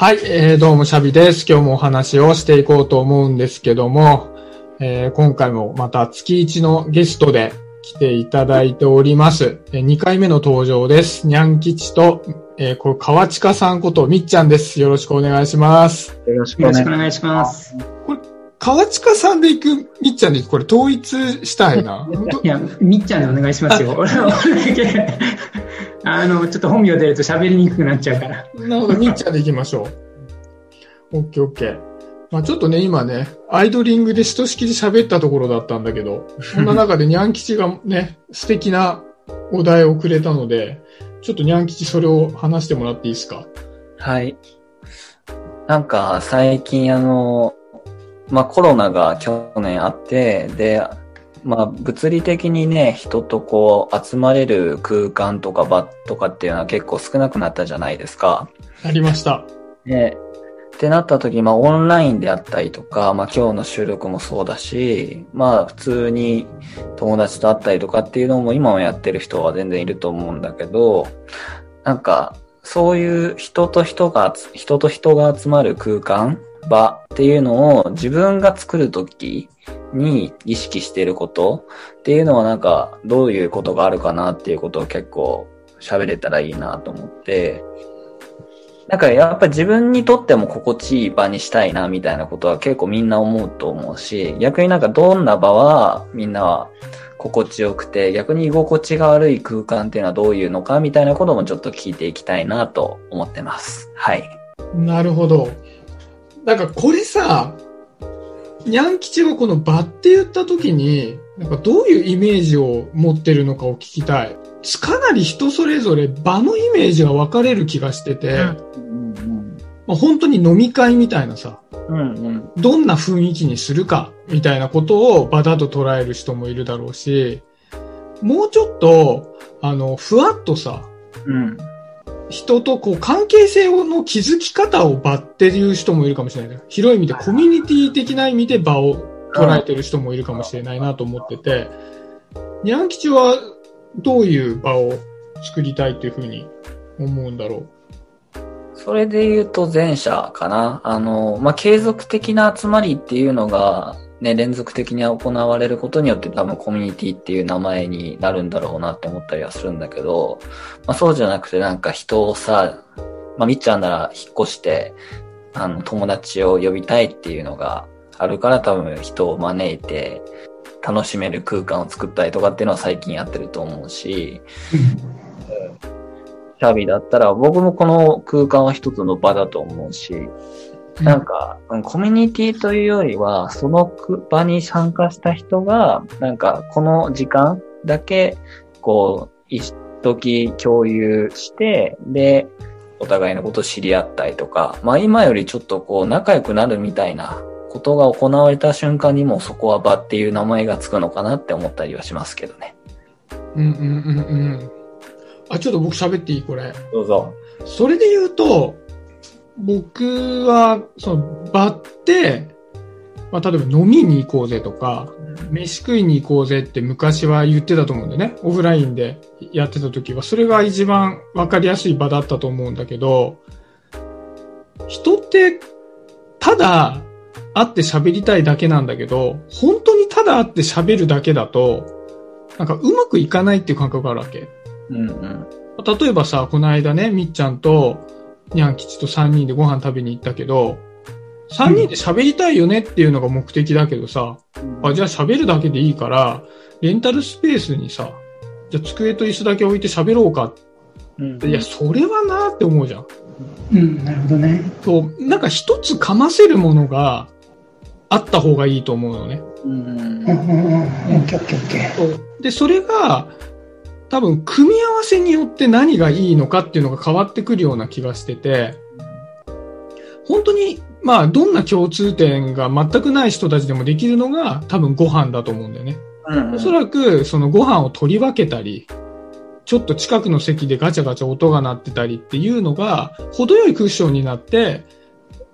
はい、えー、どうもシャビです。今日もお話をしていこうと思うんですけども、えー今回もまた月一のゲストで来ていただいております。えー2回目の登場です。にゃん吉と、えー、これ川近さんことみっちゃんです。よろしくお願いします。よろしくお願いします。川近さんで行くみっちゃんでこれ統一したいな。いや、みっちゃんでお願いしますよ。俺は、俺だけ、あの、ちょっと本名出ると喋りにくくなっちゃうから。なるほど、みっちゃんで行きましょう。オッケーオッケー。まあちょっとね、今ね、アイドリングでひとしきり喋ったところだったんだけど、そんな中でニャン吉がね、素敵なお題をくれたので、ちょっとニャン吉それを話してもらっていいですか？はい。なんか、最近あの、まあ、コロナが去年あって、で、まあ、物理的にね、人とこう、集まれる空間とか場とかっていうのは結構少なくなったじゃないですか。ありました。で、ってなった時、まあ、オンラインであったりとか、まあ、今日の収録もそうだし、まあ、普通に友達と会ったりとかっていうのも今もやってる人は全然いると思うんだけど、なんか、そういう人と人が集、人と人が集まる空間、場っていうのを自分が作るときに意識してることっていうのはなんか、どういうことがあるかなっていうことを結構喋れたらいいなと思って、なんかやっぱ自分にとっても心地いい場にしたいなみたいなことは結構みんな思うと思うし、逆になんかどんな場はみんなは心地よくて、逆に居心地が悪い空間っていうのはどういうのかみたいなこともちょっと聞いていきたいなと思ってます。はい。なるほど。なんかこれさ、ニャン吉はこの場って言った時に、なんかどういうイメージを持ってるのかを聞きたい。かなり人それぞれ場のイメージが分かれる気がしてて、うんまあ、本当に飲み会みたいなさ、うん。うんどんな雰囲気にするかみたいなことを場だと捉える人もいるだろうし、もうちょっと、あの、ふわっとさ、うん。人とこう関係性の築き方を場っていう人もいるかもしれないね。広い意味でコミュニティ的な意味で場を捉えてる人もいるかもしれないなと思ってて、ニャン吉はどういう場を作りたいっていうふうに思うんだろそれで言うと前者かな。あの、まあ、継続的な集まりっていうのが、ね、連続的に行われることによって多分コミュニティっていう名前になるんだろうなって思ったりはするんだけど、まあ、そうじゃなくてなんか人をさ、まあ、みっちゃんなら引っ越して、あの、友達を呼びたいっていうのがあるから多分人を招いて楽しめる空間を作ったりとかっていうのは最近やってると思うし、シャビだったら、僕もこの空間は一つの場だと思うし、う。なんか、うんコミュニティというよりは、そのく場に参加した人が、なんか、この時間だけ、こう、一時共有して、で、お互いのことを知り合ったりとか、まあ今よりちょっとこう、仲良くなるみたいなことが行われた瞬間にもうそこは場っていう名前がつくのかなって思ったりはしますけどね。うんうんうんうん。あ、ちょっと僕喋っていい？これ。どうぞ。それで言うと、僕は、その、場って、まあ、例えば飲みに行こうぜとか、飯食いに行こうぜって昔は言ってたと思うんだよね。オフラインでやってた時は、それが一番わかりやすい場だったと思うんだけど、人って、ただ会って喋りたいだけなんだけど、本当にただ会って喋るだけだと、なんかうまくいかないっていう感覚があるわけ。うんうん。例えばさ、この間ね、みっちゃんと、にゃん吉と3人でご飯食べに行ったけど、3人で喋りたいよねっていうのが目的だけどさ、あ、じゃあ喋るだけでいいから、レンタルスペースにさ、じゃあ机と椅子だけ置いて喋ろうかうんいや、それはなって思うじゃん。うん、なるほどね。そう、なんか一つかませるものがあった方がいいと思うのね。うんうん、うん、うん、オッケーオッケーオッケー。そうで、それが、多分、組み合わせによって何がいいのかっていうのが変わってくるような気がしてて、本当に、まあ、どんな共通点が全くない人たちでもできるのが多分ご飯だと思うんだよね。うんおそらく、そのご飯を取り分けたり、ちょっと近くの席でガチャガチャ音が鳴ってたりっていうのが、程よいクッションになって、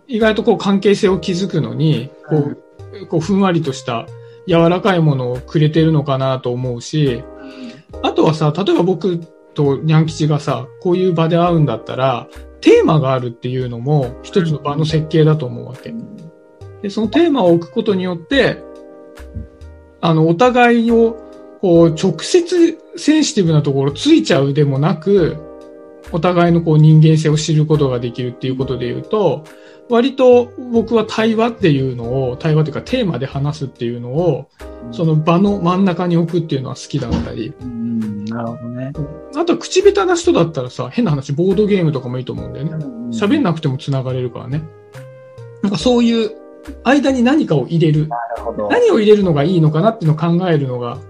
意外とこう関係性を築くのに、こう、こうふんわりとした柔らかいものをくれてるのかなと思うし、あとはさ、例えば僕とニャン吉がさ、こういう場で会うんだったら、テーマがあるっていうのも一つの場の設計だと思うわけ。で、そのテーマを置くことによって、あの、お互いを、こう、直接センシティブなところついちゃうでもなく、お互いのこう人間性を知ることができるっていうことで言うと、割と僕は対話っていうのを、対話というかテーマで話すっていうのを、その場の真ん中に置くっていうのは好きだったり、うん、なるほどね。あと口下手な人だったらさ、変な話、ボードゲームとかもいいと思うんだよね。喋んなくても繋がれるからね。なんかそういう間に何かを入れる。なるほど。何を入れるのがいいのかなっていうのを考えるのが好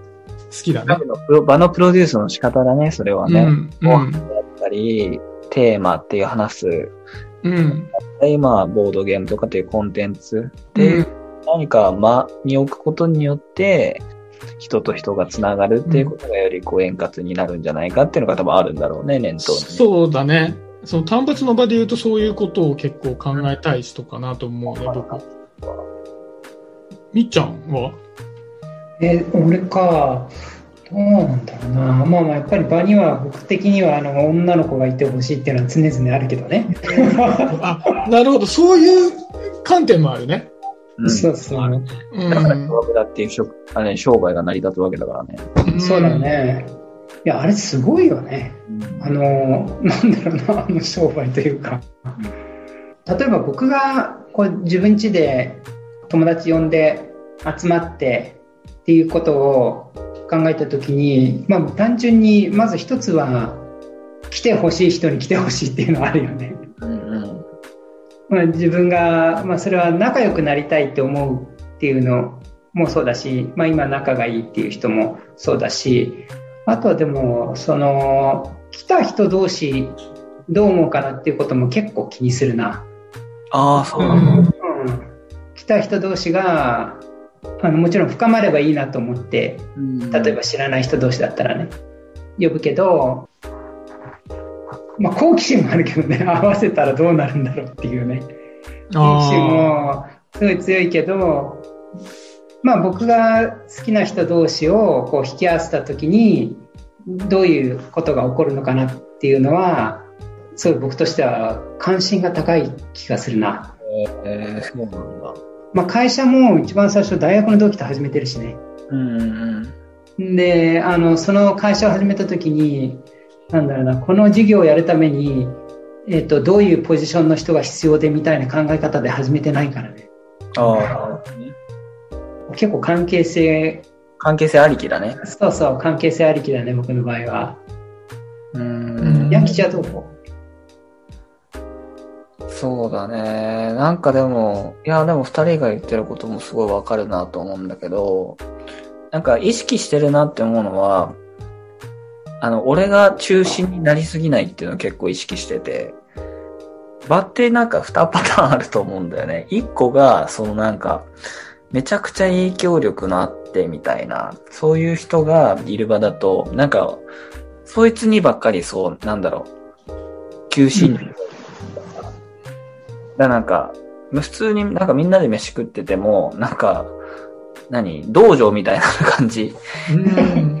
きだね。場のプロ場のプロデュースの仕方だね、それはね。うん。うん。だったり、テーマっていう話す。うん。今、ボードゲームとかっていうコンテンツうで、ん。何か間に置くことによって、人と人がつながるっていうことがよりこう円滑になるんじゃないかっていうのが多分あるんだろうね、念頭にね。そうだね。その単発の場で言うとそういうことを結構考えたい人かなと思うね、僕。みっちゃんは？え、俺か、どうなんだろうな。まあまあ、やっぱり場には僕的にはあの女の子がいてほしいっていうのは常々あるけどね。あ、なるほど。そういう観点もあるね。うんそうそう。うん。だから、だっていう職あれ商売が成り立つわけだからね。そうだね。いや、あれすごいよね。あの、なんだろうな、あの商売というか。例えば僕がこう自分家で友達呼んで集まってっていうことを考えたときに、まあ単純にまず一つは来てほしい人に来てほしいっていうのはあるよね。うんうん。まあ、自分が、まあ、それは仲良くなりたいって思うっていうのもそうだし、まあ、今仲がいいっていう人もそうだしあとはでもその来た人同士どう思うかなっていうことも結構気にするな、ああ、そううなんだ。ん。うん、来た人同士があのもちろん深まればいいなと思って例えば知らない人同士だったらね呼ぶけど、まあ、好奇心もあるけどね 合わせたらどうなるんだろうっていうね好奇心あもすごい強いけど、まあ僕が好きな人同士をこう引き合わせた時にどういうことが起こるのかなっていうのはすごい僕としては関心が高い気がするな。えー、そうなんだ。まあ会社も一番最初大学の同期と始めてるしね。うんうんうん。で、あの、その会社を始めた時に、なんだろうな、この事業をやるために、えっ、と、どういうポジションの人が必要でみたいな考え方で始めてないからね。ああ、結構関係性関係性ありきだね。そうそう、関係性ありきだね、僕の場合は。ううんん。ヤンキチはどう？そうだね。なんかでも、いや、でも二人が言ってることもすごいわかるなと思うんだけど、なんか意識してるなって思うのは、あの、俺が中心になりすぎないっていうのを結構意識してて、場ってなんか二パターンあると思うんだよね。一個が、そのなんか、めちゃくちゃ影響力のあってみたいな、そういう人がいる場だと、なんか、そいつにばっかりそう、なんだろう、求心力からなんか、普通になんかみんなで飯食ってても、なんか、何？道場みたいな感じ。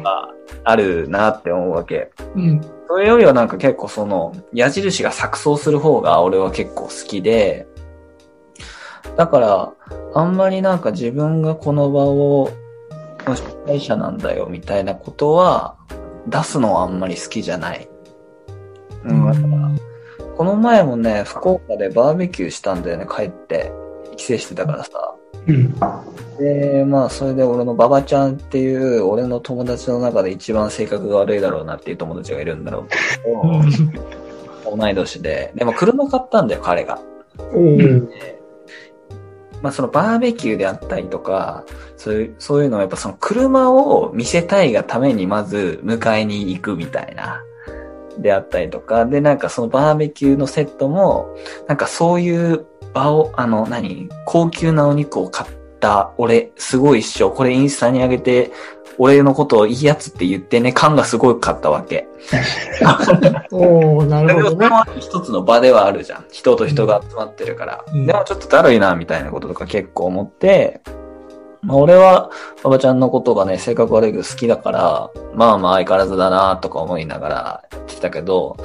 があるなって思うわけ。うん。それよりはなんか結構その、矢印が錯綜する方が俺は結構好きで、だから、あんまりなんか自分がこの場を、の主催者なんだよみたいなことは、出すのはあんまり好きじゃない。うん、この前もね、福岡でバーベキューしたんだよね、帰って。帰省してたからさ。うん。で、まあ、それで俺の馬場ちゃんっていう、俺の友達の中で一番性格が悪いだろうなっていう友達がいるんだろうけど、同い年で。でも車買ったんだよ、彼が。うん。まあ、そのバーベキューであったりとか、そういう、そういうのはやっぱその車を見せたいがためにまず迎えに行くみたいな。であったりとか、で、なんかそのバーベキューのセットも、なんかそういう場を、あの、何高級なお肉を買った、俺、すごいっしょ。これインスタに上げて、俺のことをいいやつって言ってね、感がすごいかったわけ。おー、なるほどね。一つの場ではあるじゃん。人と人が集まってるから。うんでもちょっとだるいな、みたいなこととか結構思って、まあ、俺は、馬場ちゃんのことがね、性格悪いけど好きだから、まあまあ相変わらずだな、とか思いながらやってたけど、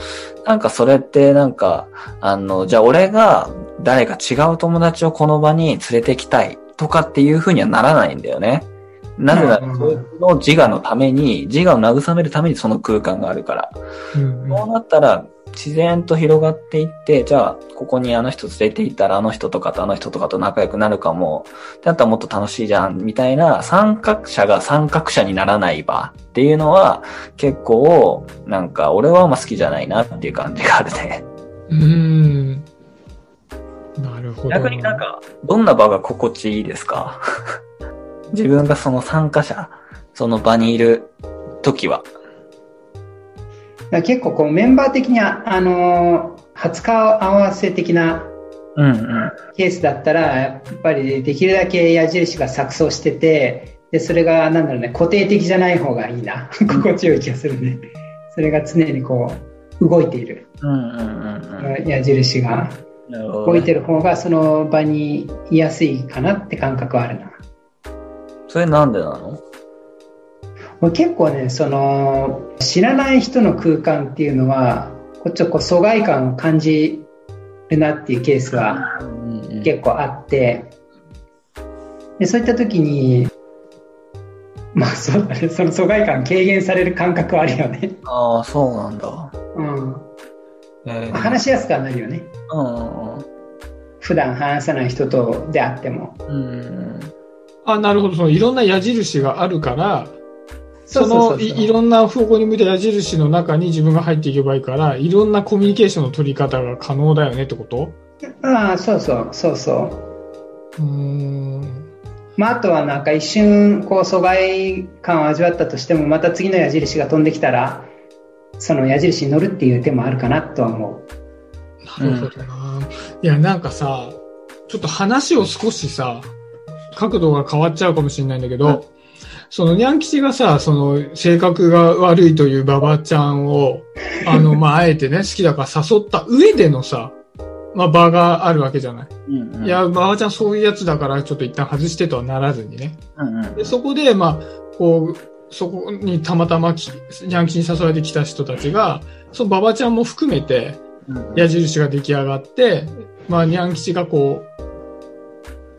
なんかそれってなんか、あの、じゃあ俺が誰か違う友達をこの場に連れてきたいとかっていう風にはならないんだよね。なぜなら、そいつの自我のために、自我を慰めるためにその空間があるから。うんそうなったら、自然と広がっていって、じゃあ、ここにあの人連れて行ったら、あの人とかとあの人とかと仲良くなるかも。だったらもっと楽しいじゃん、みたいな、参画者が参画者にならない場っていうのは、結構、なんか、俺はあんま好きじゃないなっていう感じがあるね。うん。なるほど。逆になんか、どんな場が心地いいですか？自分がその参加者、その場にいる時は。結構こうメンバー的には、あのー初顔合わせ的な。ケースだったら、やっぱりできるだけ矢印が錯綜してて、で、それが、なんだろうね、固定的じゃない方がいいな。心地よい気がするね。それが常にこう、動いている。うんうんうんうん。矢印が動いてる方がその場にいやすいかなって感覚はあるな。それなんでなの？俺結構ね、その、知らない人の空間っていうのは、こっちょっとこう疎外感を感じるなっていうケースが結構あって、でそういった時に、まあそうだね、その疎外感軽減される感覚はあるよね。ああ、そうなんだ。うん。えー、話しやすくはなるよね。うん普段話さない人とであっても。うんうん。あ、なるほど。そのいろんな矢印があるから、そのいいろろんな方向に向いた矢印の中に自分が入っていけばいいから、いろんなコミュニケーションの取り方が可能だよねってこと？ああ、そうそう、そうそう。うーん。まあ、あとはなんか一瞬こう疎外感を味わったとしてもまた次の矢印が飛んできたらその矢印に乗るっていう手もあるかなとは思うなるほどな。いや、なんかさ、ちょっと話を少しさ、角度が変わっちゃうかもしれないんだけど、うんそのニャン吉がさ、その性格が悪いというババちゃんを、あの、まあ、あえてね、好きだから誘った上でのさ、まあ、場があるわけじゃない。うんうん。いや、ババちゃんそういうやつだから、ちょっと一旦外してとはならずにね。うんうん。で、そこで、まあ、こう、そこにたまたまき、ニャン吉に誘われてきた人たちが、そのババちゃんも含めて、うん矢印が出来上がって、まあ、ニャン吉がこう、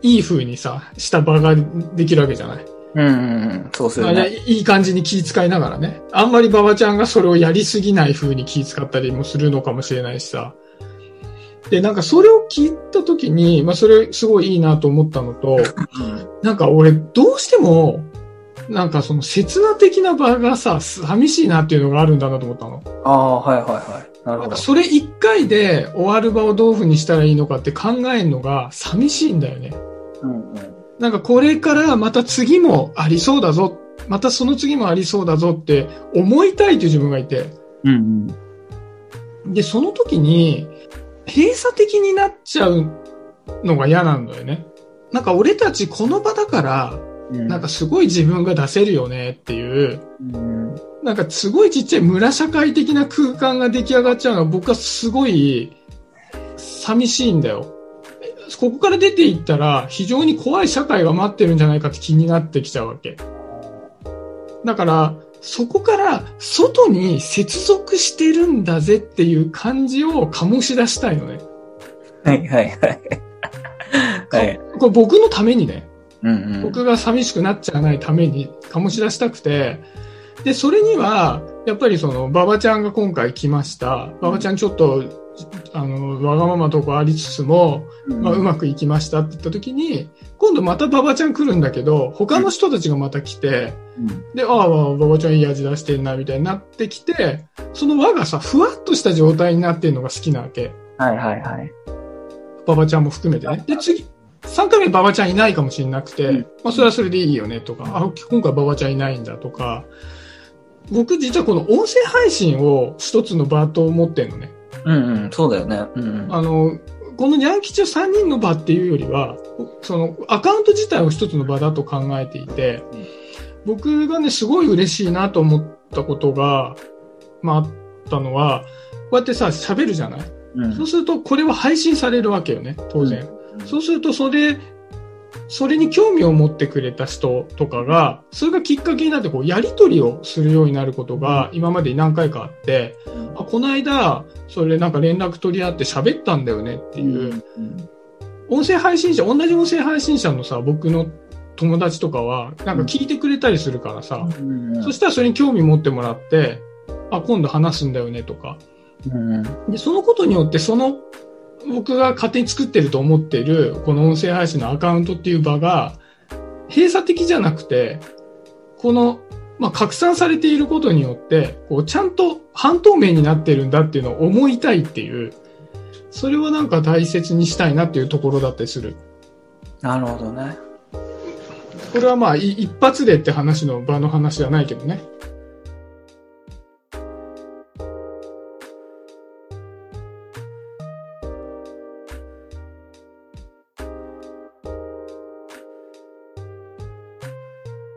いい風にさ、した場ができるわけじゃない。うんうんうん。そうすまあ、るね。いい感じに気遣いながらね。あんまり馬場ちゃんがそれをやりすぎない風に気遣ったりもするのかもしれないしさ。で、なんかそれを聞いたときに、まあそれすごいいいなと思ったのと、なんか俺どうしても、なんかその切な的な場がさ、寂しいなっていうのがあるんだなと思ったの。ああ、はいはいはい。なるほど。それ一回で終わる場をどういう風にしたらいいのかって考えるのが寂しいんだよね。うんうん。なんかこれからまた次もありそうだぞ。またその次もありそうだぞって思いたいという自分がいて。うんで、その時に閉鎖的になっちゃうのが嫌なんだよね。なんか俺たちこの場だから、うん。なんかすごい自分が出せるよねっていう、うん、なんかすごいちっちゃい村社会的な空間が出来上がっちゃうのは僕はすごい寂しいんだよ。ここから出ていったら非常に怖い社会が待ってるんじゃないかって気になってきちゃうわけ。だから、そこから外に接続してるんだぜっていう感じを醸し出したいのね。はいはいはい。はい。これ僕のためにね。うんうん。僕が寂しくなっちゃわないために醸し出したくて、で、それには、やっぱりその、馬場ちゃんが今回来ました。馬場ちゃんちょっと、あの、わがままとこありつつも、まあ、うまくいきましたって言った時に、今度また馬場ちゃん来るんだけど、他の人たちがまた来て、うんで、ああ、馬場ちゃんいい味出してんな、みたいになってきて、その輪がさ、ふわっとした状態になってるのが好きなわけ。はいはいはい。馬場ちゃんも含めてね。で、次、3回目馬場ちゃんいないかもしれなくて、うんまあそれはそれでいいよねとか、あ、今回馬場ちゃんいないんだとか、僕実はこの音声配信を一つの場と思ってんのね。うんうん。そうだよね。うんうん。あの、このニャン吉を3人の場っていうよりは、そのアカウント自体を一つの場だと考えていて、僕がね、すごい嬉しいなと思ったことが、まああったのは、こうやってさ、喋るじゃない？うんそうすると、これは配信されるわけよね、当然。そうすると、それそれに興味を持ってくれた人とかが、それがきっかけになって、こう、やりとりをするようになることが、今までに何回かあって、あ、この間、それなんか連絡取り合って喋ったんだよねっていう、音声配信者、同じ音声配信者のさ、僕の友達とかは、なんか聞いてくれたりするからさ、うんそしたらそれに興味持ってもらって、あ、今度話すんだよねとか。うん。で、そのことによって、その、僕が勝手に作ってると思っている、この音声配信のアカウントっていう場が、閉鎖的じゃなくて、この、まあ、拡散されていることによって、こう、ちゃんと半透明になってるんだっていうのを思いたいっていう、それをなんか大切にしたいなっていうところだったりする。なるほどね。これはまあ、い一発でって話の場の話じゃないけどね。